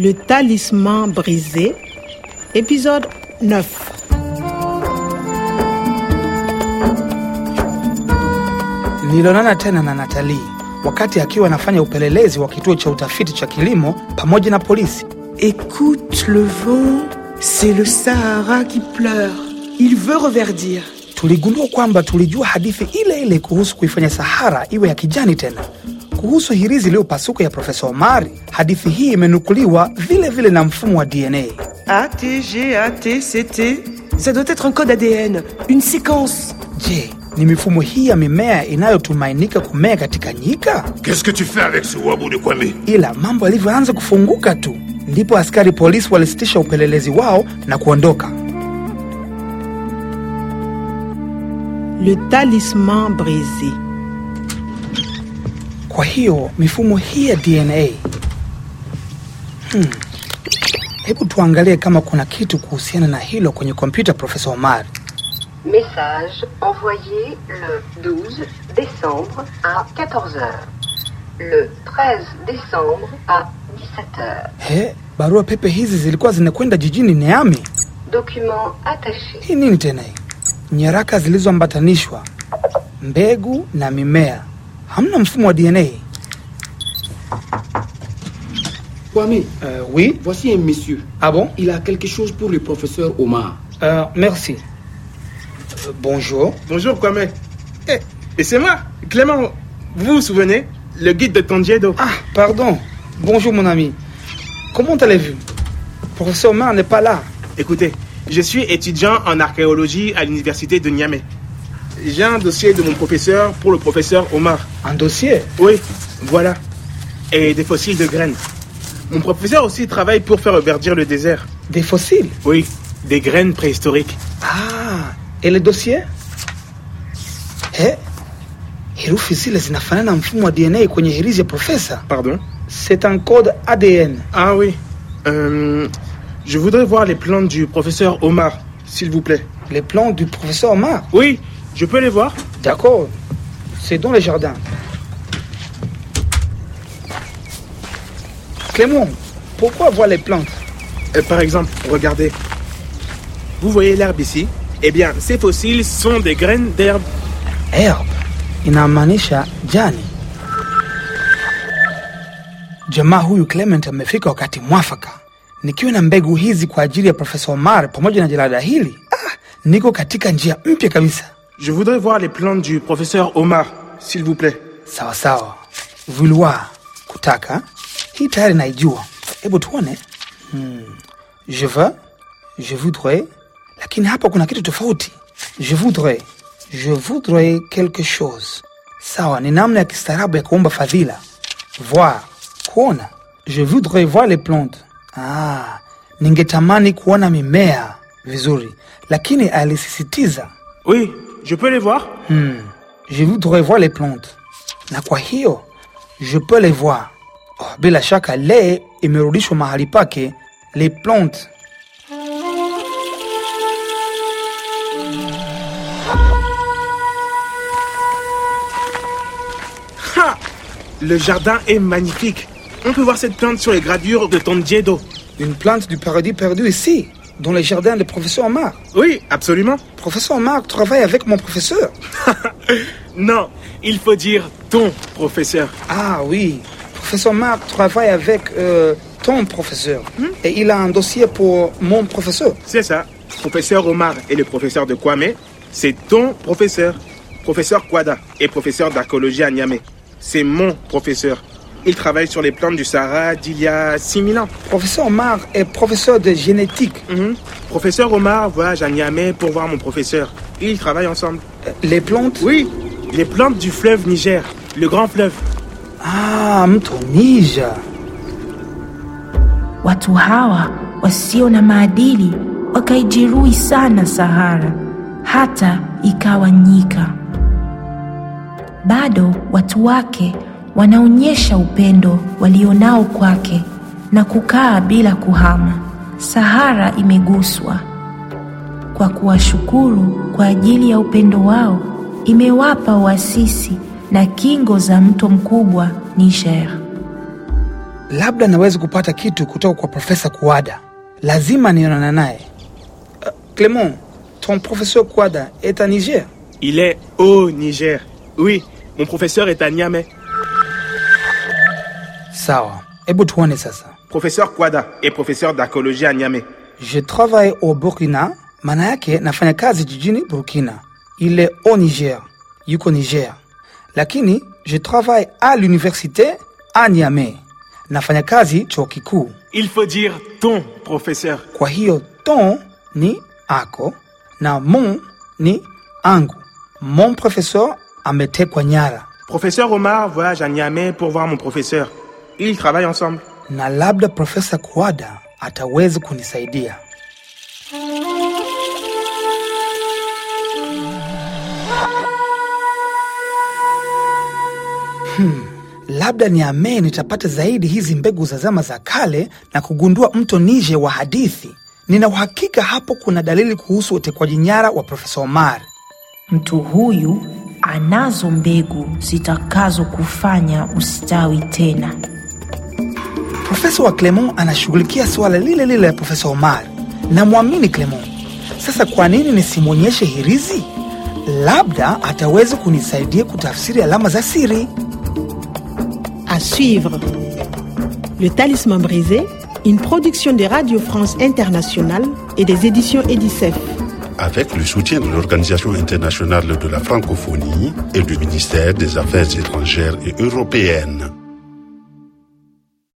Le talisman brisé, épisode 9. Nilionana tena na Natalii wakati akiwa anafanya upelelezi wa kituo cha utafiti cha kilimo pamoja na polisi. Écoute le vent, c'est le Sahara qui pleure. Il veut reverdir. Tuligundua kwamba tulijua hadithi ile ile kuhusu kuifanya Sahara iwe ya kijani tena. Kuhusu hirizi iliyopasuka ya Profesa Omari, hadithi hii imenukuliwa vile vile na mfumo wa DNA. ATGATCT. Ça doit être un code ADN, une séquence. Je, ni mifumo hii ya mimea inayotumainika kumea katika nyika? Qu'est-ce que tu fais avec ce wabu de Kwame Ila mambo yalivyoanza kufunguka tu, ndipo askari polisi walisitisha upelelezi wao na kuondoka. Le talisman brisé. Kwa hiyo mifumo hii ya DNA hmm. Hebu tuangalie kama kuna kitu kuhusiana na hilo kwenye kompyuta Profesa Omar. Message envoyé le 12 décembre à 14h. Le 13 décembre à 17h. He, barua pepe hizi zilikuwa zinakwenda jijini Neami. Document attaché. Hii nini tena hii? Nyaraka zilizoambatanishwa, mbegu na mimea. Hamna mfumo wa DNA. Kwame, Euh, oui? voici un monsieur. Ah bon? Il a quelque chose pour le professeur Omar. Euh, merci. Euh, bonjour. Bonjour Kwame. Eh, et c'est moi, Clément. Vous vous souvenez? Le guide de Tondiedo. Ah, pardon. Bonjour mon ami. Comment allez-vous? Professeur Omar n'est pas là. Écoutez, je suis étudiant en archéologie à l'université de Niamey. J'ai un dossier de mon professeur pour le professeur Omar. Un dossier Oui, voilà. Et des fossiles de graines. Mon professeur aussi travaille pour faire verdir le désert. Des fossiles Oui, des graines préhistoriques. Ah, et le dossier Eh, herufi zile zinafanana mfumo wa DNA kwenye hirizi ya profesa. Pardon C'est un code ADN. Ah oui. Euh, je voudrais voir les plantes du professeur Omar, s'il vous plaît. Les plans du professeur Omar. Oui, je peux les voir D'accord. C'est dans le jardin. Clément, pourquoi voir les plantes Euh, Par exemple, regardez. Vous voyez l'herbe ici? Eh bien, ces fossiles sont des graines d'herbe. Herb inamaanisha jani. Jamaa huyu Clement amefika wakati mwafaka. Nikiwa na mbegu hizi kwa ajili ya Profesa Omar pamoja na jalada hili, ah, niko katika njia mpya kabisa. Je voudrais voir les plantes du professeur Omar, s'il vous plaît. Sawa sawa, vouloir, kutaka. Hii tayari naijua, hebu tuone. Hmm. Je veux, je voudrais, lakini hapa kuna kitu tofauti. Je voudrais, je voudrais quelque chose. Sawa, ni namna ya kistaarabu ya kuomba fadhila. Voir, kuona. Je voudrais voir les plantes. Ah, ningetamani kuona mimea vizuri, lakini alisisitiza Oui, je peux les voir? Hmm, je voudrais voir les plantes. Na kwa hiyo je peux les voir. Oh, bila shaka le imerudishwa mahali pake les plantes. Ha Le jardin est magnifique. On peut voir cette plante sur les gravures de Tondiedo. Une plante du paradis perdu ici, dans le jardin du professeur Omar. Oui, absolument. Professeur Omar travaille avec mon professeur. Non, il faut dire ton professeur. Ah oui, professeur Omar travaille avec euh, ton professeur. Et il a un dossier pour mon professeur. C'est ça. Professeur Omar et le professeur de Kwame, c'est ton professeur. Professeur Kwada et professeur d'archéologie à Niamey. C'est mon professeur. Il travaille sur les plantes du Sahara d'il y a 6000 ans. Professeur Omar est professeur de génétique. Mhm. Professeur Omar voyage à Niamey pour voir mon professeur. Ils travaillent ensemble. Euh, Les plantes? Oui, les plantes du fleuve Niger, le grand fleuve. Ah, mto Niger. Watu hawa wasio na maadili wakaijeruhi sana Sahara hata ikawa nyika. Bado watu wake wanaonyesha upendo walionao kwake na kukaa bila kuhama. Sahara imeguswa. Kwa kuwashukuru kwa ajili ya upendo wao, imewapa uasisi na kingo za mto mkubwa Niger. labda naweza kupata kitu kutoka kwa profesa Kuada. Lazima nionana naye. Uh, Clement, ton professeur Kuada est à Niger. Il est au Niger. Oui, mon professeur est à Niamey. Sawa, hebu tuone sasa. Professeur Kwada est professeur d'archéologie à Niamey. Je travaille au Burkina, maana yake nafanya kazi jijini Burkina. Il est au Niger, yuko Niger. Lakini je travaille à l'université à Niamey, nafanya kazi chuo kikuu. Il faut dire ton professeur. Kwa hiyo ton ni ako na mon ni angu. Mon professeur ametekwa nyara Professeur Omar voyage à Niamey pour voir mon professeur. Ils travaillent ensemble. na labda profesa Kuada ataweza kunisaidia. Hmm, labda niamee nitapata zaidi hizi mbegu za zama za kale na kugundua mto Nije wa hadithi. Nina uhakika hapo kuna dalili kuhusu utekwaji nyara wa Profesa Omar. Mtu huyu anazo mbegu zitakazokufanya ustawi tena. Profesa wa Clement anashughulikia suala lile lile la Profesa Omar. Namwamini Clement. Sasa kwa nini nisimwonyeshe hirizi? Labda ataweza kunisaidia kutafsiri alama za siri. À suivre. Le Talisman brisé, une production de Radio France Internationale et des éditions Edicef. Avec le soutien de l'Organisation internationale de la francophonie et du ministère des Affaires étrangères et européennes.